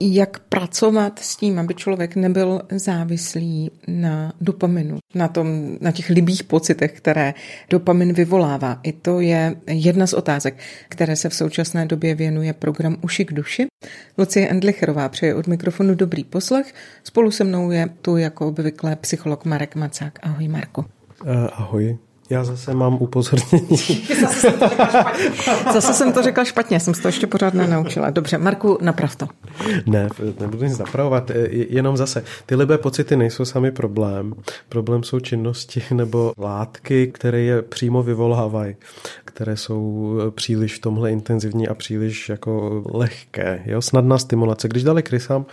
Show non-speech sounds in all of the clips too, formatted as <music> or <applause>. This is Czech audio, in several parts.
Jak pracovat s tím, aby člověk nebyl závislý na dopaminu, na, tom, na těch libých pocitech, které dopamin vyvolává. I to je jedna z otázek, které se v současné době věnuje program Uši k duši. Lucie Endlicherová přeje od mikrofonu dobrý poslech. Spolu se mnou je tu jako obvykle psycholog Marek Macák. Ahoj Marku. Uh, ahoj. Já zase mám upozornění. <laughs> zase, jsem to řekla špatně. zase jsem to řekla špatně, jsem se to ještě pořád nenaučila. Dobře, Marku, naprav to. Ne, nebudu nic napravovat, jenom zase, ty libé pocity nejsou sami problém. Problém jsou činnosti <laughs> nebo látky, které je přímo vyvolávají, které jsou příliš v tomhle intenzivní a příliš jako lehké. Jo? Snadná stimulace. Když dali krysám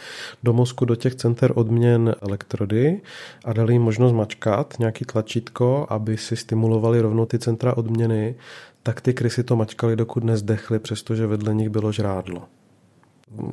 do mozku do těch center odměn elektrody a dali jim možnost mačkat nějaký tlačítko, aby si stimulovali stimulovali rovnou ty centra odměny, tak ty krysy to mačkali, dokud nezdechly, přestože vedle nich bylo žrádlo.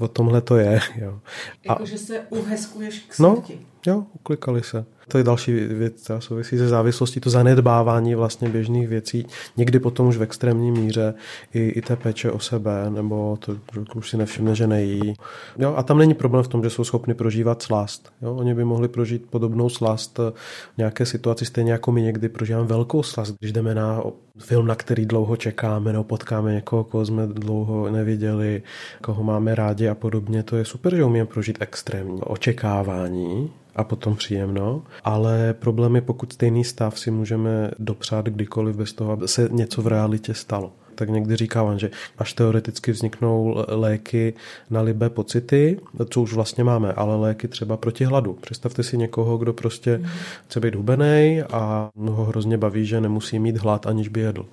O tomhle to je. Jo. A... že se uheskuješ k no, smrti. No, jo, uklikali se. To je další věc, která souvisí se závislostí, to zanedbávání vlastně běžných věcí, někdy potom už v extrémní míře i, i té péče o sebe, nebo to, už si nevšimne, že nejí. Jo, a tam není problém v tom, že jsou schopni prožívat slast. Jo, oni by mohli prožít podobnou slast v nějaké situaci, stejně jako my někdy prožíváme velkou slast, když jdeme na film, na který dlouho čekáme, nebo potkáme někoho, koho jsme dlouho neviděli, koho máme rádi a podobně. To je super, že umíme prožít extrémní očekávání, a potom příjemno. Ale problém je, pokud stejný stav si můžeme dopřát kdykoliv bez toho, aby se něco v realitě stalo tak někdy říkávám, že až teoreticky vzniknou léky na libé pocity, co už vlastně máme, ale léky třeba proti hladu. Představte si někoho, kdo prostě chce být hubený a ho hrozně baví, že nemusí mít hlad, aniž by jedl.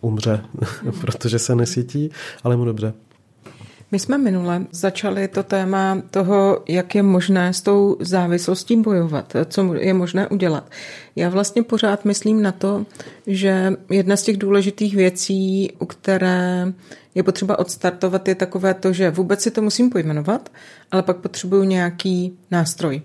Umře, <laughs> protože se nesytí, ale mu dobře. My jsme minule začali to téma toho, jak je možné s tou závislostí bojovat, co je možné udělat. Já vlastně pořád myslím na to, že jedna z těch důležitých věcí, u které je potřeba odstartovat, je takové to, že vůbec si to musím pojmenovat, ale pak potřebuju nějaký nástroj.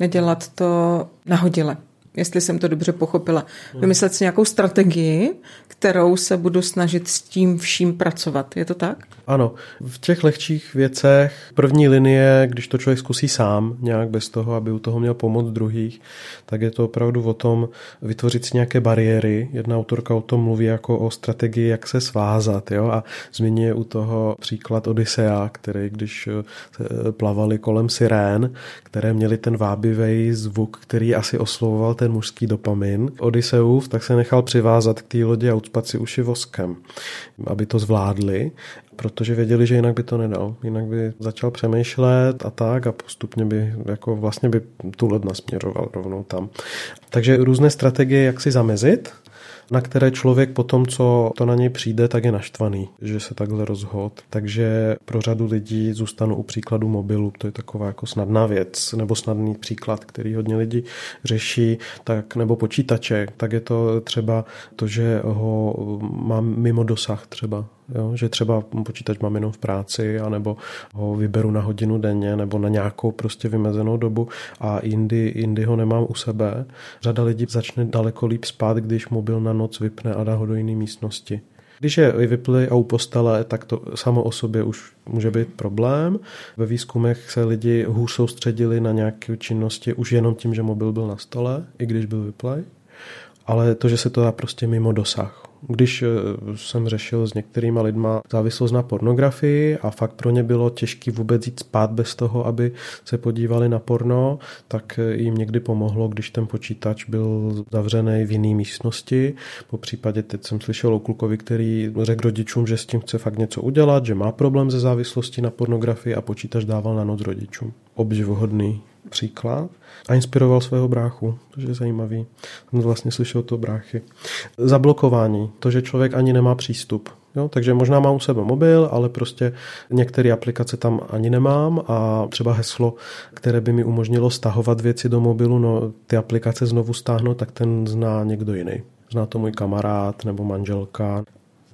Nedělat to nahodile jestli jsem to dobře pochopila. Vymyslet si nějakou strategii, kterou se budu snažit s tím vším pracovat. Je to tak? Ano. V těch lehčích věcech první linie, když to člověk zkusí sám, nějak bez toho, aby u toho měl pomoc druhých, tak je to opravdu o tom vytvořit si nějaké bariéry. Jedna autorka o tom mluví jako o strategii, jak se svázat. Jo? A zmiňuje u toho příklad Odisea, který když eh, plavali kolem sirén, které měly ten vábivý zvuk, který asi oslovoval ten mužský dopamin. Odysseus tak se nechal přivázat k té lodi a ucpat si uši voskem, aby to zvládli protože věděli, že jinak by to nedal. Jinak by začal přemýšlet a tak a postupně by jako vlastně by tu led nasměroval rovnou tam. Takže různé strategie, jak si zamezit, na které člověk po tom, co to na něj přijde, tak je naštvaný, že se takhle rozhod. Takže pro řadu lidí zůstanu u příkladu mobilu, to je taková jako snadná věc, nebo snadný příklad, který hodně lidí řeší, tak nebo počítače, tak je to třeba to, že ho mám mimo dosah třeba Jo? Že třeba počítač mám jenom v práci, anebo ho vyberu na hodinu denně, nebo na nějakou prostě vymezenou dobu a jindy, jindy ho nemám u sebe. Řada lidí začne daleko líp spát, když mobil na noc vypne a dá ho do jiné místnosti. Když je vypli a u postele, tak to samo o sobě už může být problém. Ve výzkumech se lidi hůř soustředili na nějaké činnosti už jenom tím, že mobil byl na stole, i když byl vyplej. Ale to, že se to dá prostě mimo dosah. Když eh, jsem řešil s některýma lidma závislost na pornografii a fakt pro ně bylo těžké vůbec jít spát bez toho, aby se podívali na porno, tak eh, jim někdy pomohlo, když ten počítač byl zavřený v jiné místnosti. Po případě teď jsem slyšel o klukovi, který řekl rodičům, že s tím chce fakt něco udělat, že má problém ze závislosti na pornografii a počítač dával na noc rodičům. Obdivuhodný příklad a inspiroval svého bráchu, což je zajímavý. Jsem vlastně slyšel to bráchy. Zablokování, to, že člověk ani nemá přístup. Jo, takže možná mám u sebe mobil, ale prostě některé aplikace tam ani nemám a třeba heslo, které by mi umožnilo stahovat věci do mobilu, no ty aplikace znovu stáhnout, tak ten zná někdo jiný. Zná to můj kamarád nebo manželka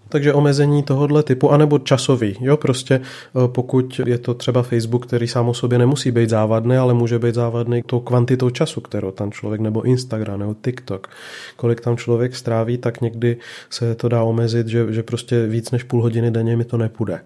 Takže omezení tohohle typu, anebo časový. Jo, prostě eh, pokud je to třeba Facebook, který sám o sobě nemusí být závadný, ale může být závadný tou kvantitou času, kterou tam člověk, nebo Instagram, nebo TikTok, kolik tam člověk stráví, tak někdy se to dá omezit, že, že prostě víc než půl hodiny denně mi to nepůjde.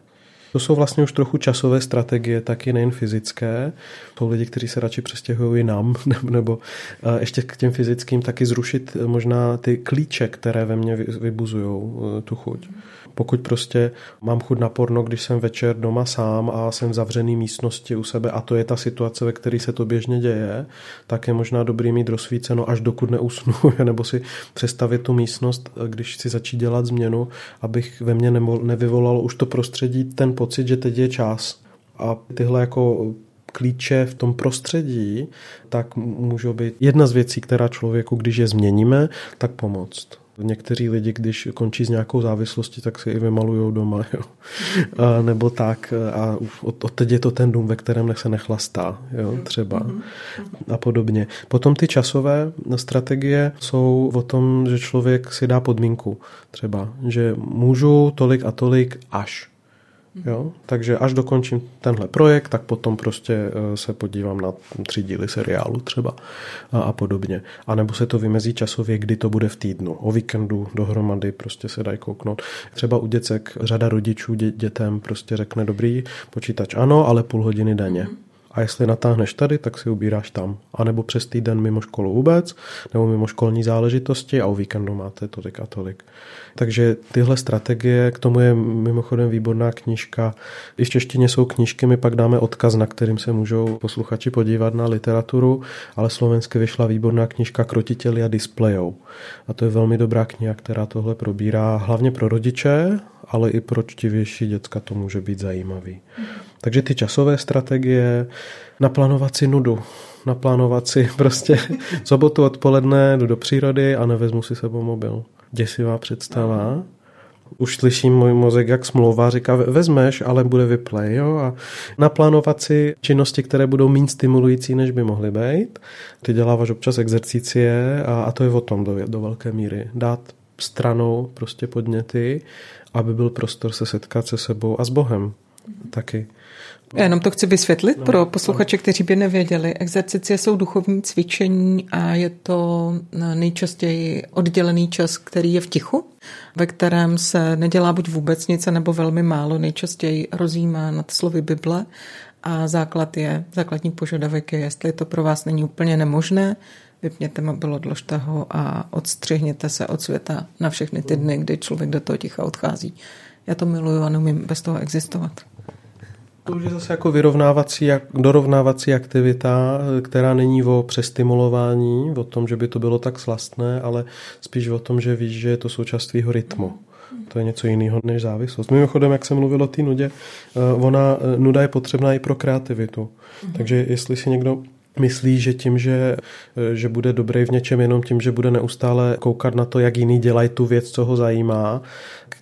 To jsou vlastně už trochu časové strategie, taky nejen fyzické. Jsou lidi, kteří se radši přestěhují nám, <laughs> nebo eh, ještě k těm fyzickým taky zrušit možná ty klíče, které ve mně vybuzují eh, tu chuť. Pokud prostě mám chuť na porno, když jsem večer doma sám a jsem v zavřený místnosti u sebe a to je ta situace, ve které se to běžně děje, tak je možná dobrý mít rozsvíceno až dokud neusnu, <laughs> nebo si přestavit tu místnost, když si začít dělat změnu, abych ve mně nevyvolalo už to prostředí ten pocit, že teď je čas. A tyhle jako klíče v tom prostředí, tak můžou být jedna z věcí, která člověku, když je změníme, tak pomoct. Někteří lidi, když končí s nějakou závislostí, tak si i vymalují doma. <laughs> Jo. A, nebo tak. A od, od teď je to ten dům, ve kterém se nechlastá. Jo, třeba. A podobně. Potom ty časové strategie jsou o tom, že člověk si dá podmínku. Třeba, že můžu tolik a tolik až. Jo? Takže až dokončím tenhle projekt, tak potom prostě eh, se podívám na tři díly seriálu třeba a, a podobně. A nebo se to vymezí časově, kdy to bude v týdnu. O víkendu dohromady prostě se dají kouknout. Třeba u děcek řada rodičů dě, dětem prostě řekne dobrý, počítač ano, ale půl hodiny denně. Mm-hmm a jestli natáhneš tady, tak si ubíráš tam. A nebo přes týden mimo školu vůbec, nebo mimo školní záležitosti a o víkendu máte tolik a tolik. Takže tyhle strategie, k tomu je mimochodem výborná knížka. I v češtině jsou knížky, my pak dáme odkaz, na kterým se můžou posluchači podívat na literaturu, ale slovensky vyšla výborná knížka Krotiteli a displejou. A to je velmi dobrá kniha, která tohle probírá hlavně pro rodiče, ale i pro čtivější děcka to může být zajímavý. Takže ty časové strategie, naplánovat si nudu, naplánovat si <laughs> prostě sobotu odpoledne jdu do přírody a nevezmu si sebou mobil. Děsivá představa. Už slyším můj mozek, jak smlouvá, říká, vezmeš, ale bude vyplay, jo, a naplánovat si činnosti, které budou méně stimulující, než by mohly být. Ty děláváš občas exercicie a, a to je o tom do, do velké míry. Dát stranou prostě podněty, aby byl prostor se setkat se sebou a s Bohem taky. Já jenom to chci vysvětlit no, pro posluchače, no. kteří by nevěděli. Exercicie jsou duchovní cvičení a je to nejčastěji oddělený čas, který je v tichu, ve kterém se nedělá buď vůbec nic, nebo velmi málo, nejčastěji rozjímá nad slovy Bible a základ je, základní požadavek je, jestli to pro vás není úplně nemožné, vypněte mobil, odložte ho a odstřihněte se od světa na všechny ty dny, kdy člověk do toho ticha odchází. Já to miluju a neumím bez toho existovat. To už je zase jako vyrovnávací, dorovnávací aktivita, která není o přestimulování, o tom, že by to bylo tak slastné, ale spíš o tom, že víš, že je to součást tvýho rytmu. To je něco jiného než závislost. Mimochodem, jak jsem mluvil o té nudě, eh, ona, eh, nuda je potřebná i pro kreativitu. Mm-hmm. Takže jestli si někdo myslí, že tím, že, eh, že bude dobrý v něčem jenom tím, že bude neustále koukat na to, jak jiný dělají tu věc, co ho zajímá,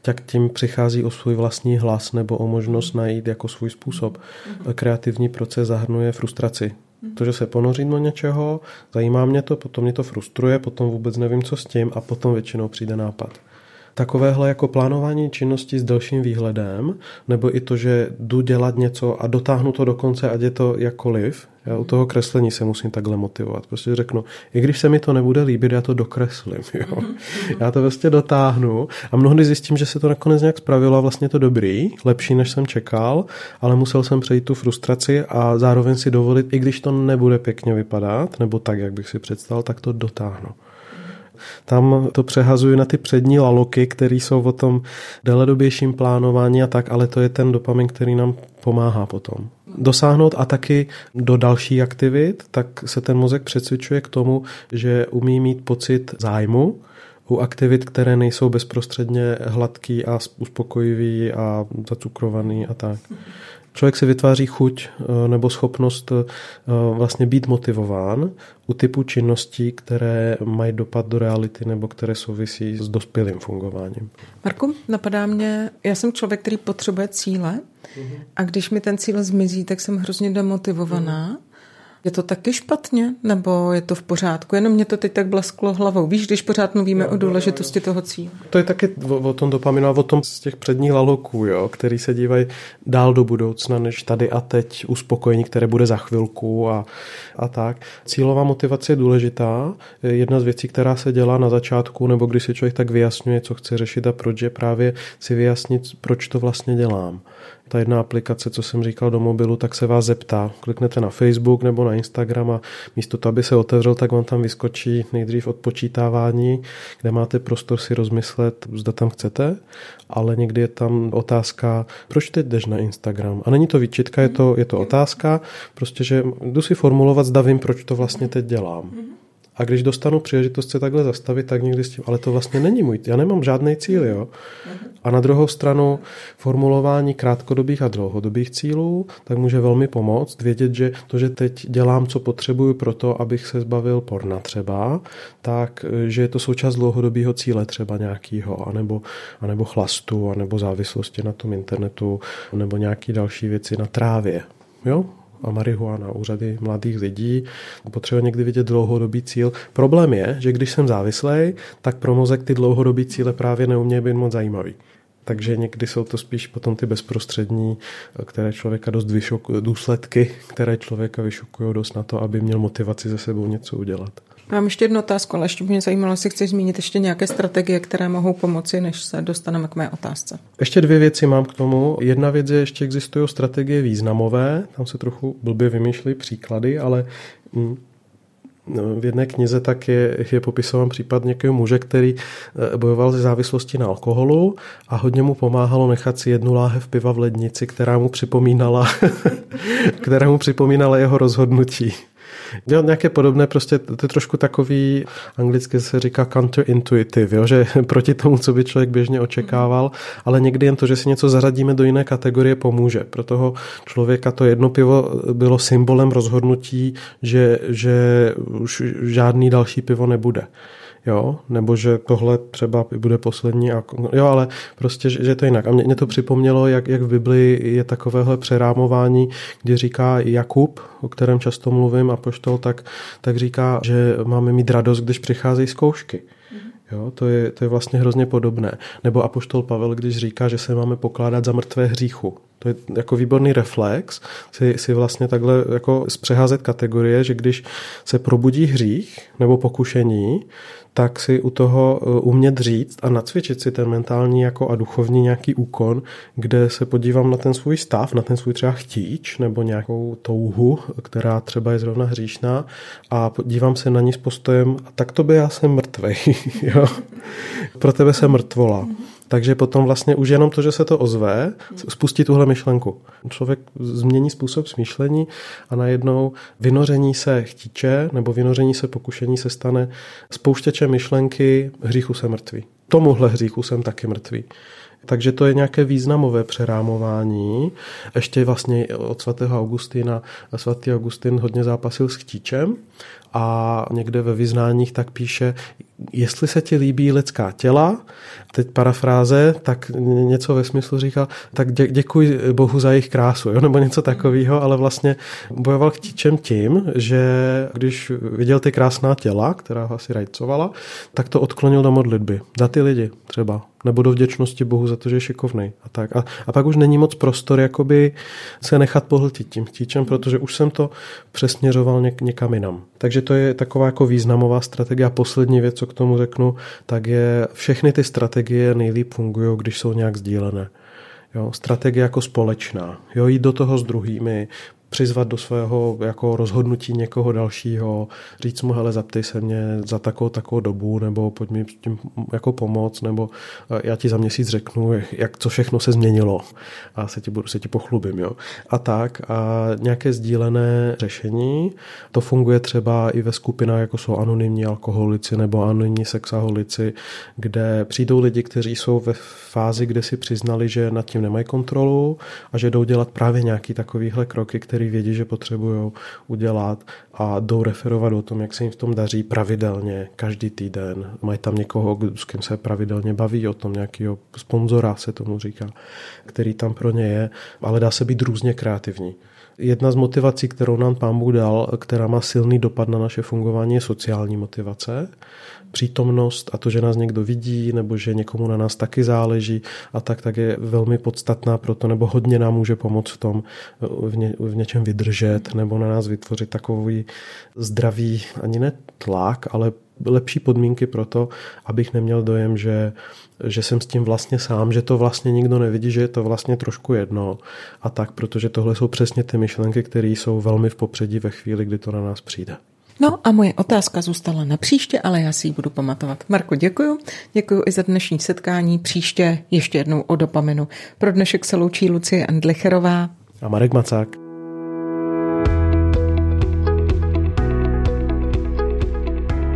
tak tím přichází o svůj vlastní hlas nebo o možnost najít jako svůj způsob. Mhm. Kreativní proces zahrnuje frustraci. Mhm. To, že se ponořím do něčeho, zajímá mě to, potom mě to frustruje, potom vůbec nevím, co s tím a potom většinou přijde nápad takovéhle jako plánování činnosti s delším výhledem, nebo i to, že jdu dělat něco a dotáhnu to do konce, ať je to jakkoliv. Já u toho kreslení se musím takhle motivovat. Prostě řeknu, i když se mi to nebude líbit, já to dokreslím. <laughs> Jo? Já to vlastně dotáhnu a mnohdy zjistím, že se to nakonec nějak spravilo a vlastně to dobrý, lepší, než jsem čekal, ale musel jsem přejít tu frustraci a zároveň si dovolit, i když to nebude pěkně vypadat, nebo tak, jak bych si představil, tak to dotáhnu. Tam to přehazuju na ty přední laloky, které jsou o tom deledobějším plánování a tak, ale to je ten dopamin, který nám pomáhá potom. Dosáhnout a taky do další aktivit, tak se ten mozek přecvičuje k tomu, že umí mít pocit zájmu, u aktivit, které nejsou bezprostředně hladký a uspokojivý a zacukrovaný a tak člověk si vytváří chuť eh, nebo schopnost eh, vlastně být motivován u typu činností, které mají dopad do reality nebo které souvisí s dospělým fungováním. Marku, napadá mě, já jsem člověk, který potřebuje cíle a když mi ten cíl zmizí, tak jsem hrozně demotivovaná Je to taky špatně, nebo je to v pořádku? Jenom mě to teď tak blesklo hlavou. Víš, když pořád mluvíme jo, o důležitosti toho cíle. To je taky o, o tom dopaminu a o tom z těch předních laloků, jo, který se dívají dál do budoucna, než tady a teď uspokojení, které bude za chvilku a, a tak. Cílová motivace je důležitá. Jedna z věcí, která se dělá na začátku, nebo když si člověk tak vyjasňuje, co chce řešit a proč, je právě si vyjasnit, proč to vlastně dělám ta jedna aplikace, co jsem říkal do mobilu, tak se vás zeptá. Kliknete na Facebook nebo na Instagram a místo toho, aby se otevřel, tak vám tam vyskočí nejdřív odpočítávání, kde máte prostor si rozmyslet, zda tam chcete, ale někdy je tam otázka, proč teď jdeš na Instagram? A není to výčitka, je to, je to otázka, prostě, že jdu si formulovat, zda vím, proč to vlastně teď dělám. A když dostanu příležitost se takhle zastavit, tak někdy s tím, ale to vlastně není můj, já nemám žádný cíl, jo. A na druhou stranu formulování krátkodobých a dlouhodobých cílů, tak může velmi pomoct vědět, že to, že teď dělám, co potřebuju pro to, abych se zbavil porna třeba, tak, že je to součást dlouhodobého cíle třeba nějakého, anebo, anebo chlastu, anebo závislosti na tom internetu, nebo nějaký další věci na trávě. Jo? A marihuana u řady mladých lidí. Potřebuje někdy vidět dlouhodobý cíl. Problém je, že když jsem závislý, tak pro mozek ty dlouhodobý cíle právě neumějí být moc zajímavý. Takže někdy jsou to spíš potom ty bezprostřední, které člověka dost vyšok, důsledky, které člověka vyšukují dost na to, aby měl motivaci ze sebou něco udělat. Mám ještě jednu otázku, ale ještě mě zajímalo, jestli chceš zmínit ještě nějaké strategie, které mohou pomoci, než se dostaneme k mé otázce. Ještě dvě věci mám k tomu. Jedna věc je, ještě existují strategie významové, tam se trochu blbě vymýšlí příklady, ale mm, v jedné knize tak je, je popisován případ nějakého muže, který eh, bojoval ze závislosti na alkoholu a hodně mu pomáhalo nechat si jednu láhev piva v lednici, která mu připomínala, <laughs> která mu připomínala jeho rozhodnutí. Jo, nějaké podobné, prostě to je trošku takový, anglicky se říká counterintuitive, jo, že <laughs> proti tomu, co by člověk běžně očekával, ale někdy jen to, že si něco zařadíme do jiné kategorie, pomůže. Pro toho člověka to jedno pivo bylo symbolem rozhodnutí, že, že už žádný další pivo nebude jo, nebo že tohle třeba bude poslední, a, jo, ale prostě, že, že to jinak. A mě, mě to připomnělo, jak, jak v Biblii je takovéhle přerámování, kdy říká Jakub, o kterém často mluvím, a poštol, tak, tak říká, že máme mít radost, když přicházejí zkoušky. Jo, to, je, to je vlastně hrozně podobné. Nebo Apoštol Pavel, když říká, že se máme pokládat za mrtvé hříchu. To je jako výborný reflex, si, si vlastně takhle jako zpřeházet kategorie, že když se probudí hřích nebo pokušení, tak si u toho eh, umět říct a nacvičit si ten mentální jako a duchovní nějaký úkon, kde se podívám na ten svůj stav, na ten svůj třeba chtíč nebo nějakou touhu, která třeba je zrovna hříšná a podívám se na ní s postojem, tak to by já jsem mrtvej, <laughs> jo? pro tebe jsem mrtvola. Takže potom vlastně už jenom to, že se to ozve, spustí tuhle myšlenku. Člověk změní způsob smýšlení a najednou vynoření se chtíče nebo vynoření se pokušení se stane spouštěčem myšlenky hříchu se mrtvý. Tomuhle hříchu jsem taky mrtvý. Takže to je nějaké významové přerámování. Ještě vlastně od svatého Augustina, svatý Augustin hodně zápasil s chtíčem a někde ve vyznáních tak píše, jestli se ti líbí lidská těla, teď parafráze, tak něco ve smyslu říkal, tak dě, děkuji Bohu za jejich krásu, jo? nebo něco takového, ale vlastně bojoval chtíčem tím, že když viděl ty krásná těla, která ho asi rajcovala, tak to odklonil do modlitby. Za ty lidi třeba nebo do vděčnosti Bohu za to, že je šikovný. A, tak. A, a pak už není moc prostor jakoby se nechat pohltit tím chtíčem, protože už jsem to přesměřoval něk, někam jinam. Takže to je taková jako významová strategie. A poslední věc, co k tomu řeknu, tak je všechny ty strategie nejlíp fungují, když jsou nějak sdílené. Jo, strategie jako společná. Jo, jít do toho s druhými, přizvat do svého jako rozhodnutí někoho dalšího, říct mu, hele, zaptej se mě za takovou, takovou dobu, nebo pojď mi tím jako pomoc, nebo eh, já ti za měsíc řeknu, jak co všechno se změnilo a se ti, budu, se ti pochlubím. Jo. A tak a nějaké sdílené řešení, to funguje třeba i ve skupinách, jako jsou anonymní alkoholici nebo anonymní sexaholici, kde přijdou lidi, kteří jsou ve fázi, kde si přiznali, že nad tím nemají kontrolu a že jdou dělat právě nějaký takovýhle kroky, které který vědí, že potřebují udělat a jdou referovat o tom, jak se jim v tom daří pravidelně, každý týden. Mají tam někoho, s kým se pravidelně baví o tom, nějakého sponzora se tomu říká, který tam pro ně je, ale dá se být různě kreativní. Jedna z motivací, kterou nám pán Bůh dal, která má silný dopad na naše fungování, je sociální motivace přítomnost a to, že nás někdo vidí nebo že někomu na nás taky záleží a tak, tak je velmi podstatná pro to, nebo hodně nám může pomoct v tom v, ně, v něčem vydržet nebo na nás vytvořit takový zdravý, ani ne tlak, ale lepší podmínky pro to, abych neměl dojem, že, že jsem s tím vlastně sám, že to vlastně nikdo nevidí, že je to vlastně trošku jedno a tak, protože tohle jsou přesně ty myšlenky, které jsou velmi v popředí ve chvíli, kdy to na nás přijde. No a moje otázka zůstala na příště, ale já si ji budu pamatovat. Marko, děkuju. Děkuju i za dnešní setkání. Příště ještě jednou o dopaminu. Pro dnešek se loučí Lucie Andlicherová a Marek Macák.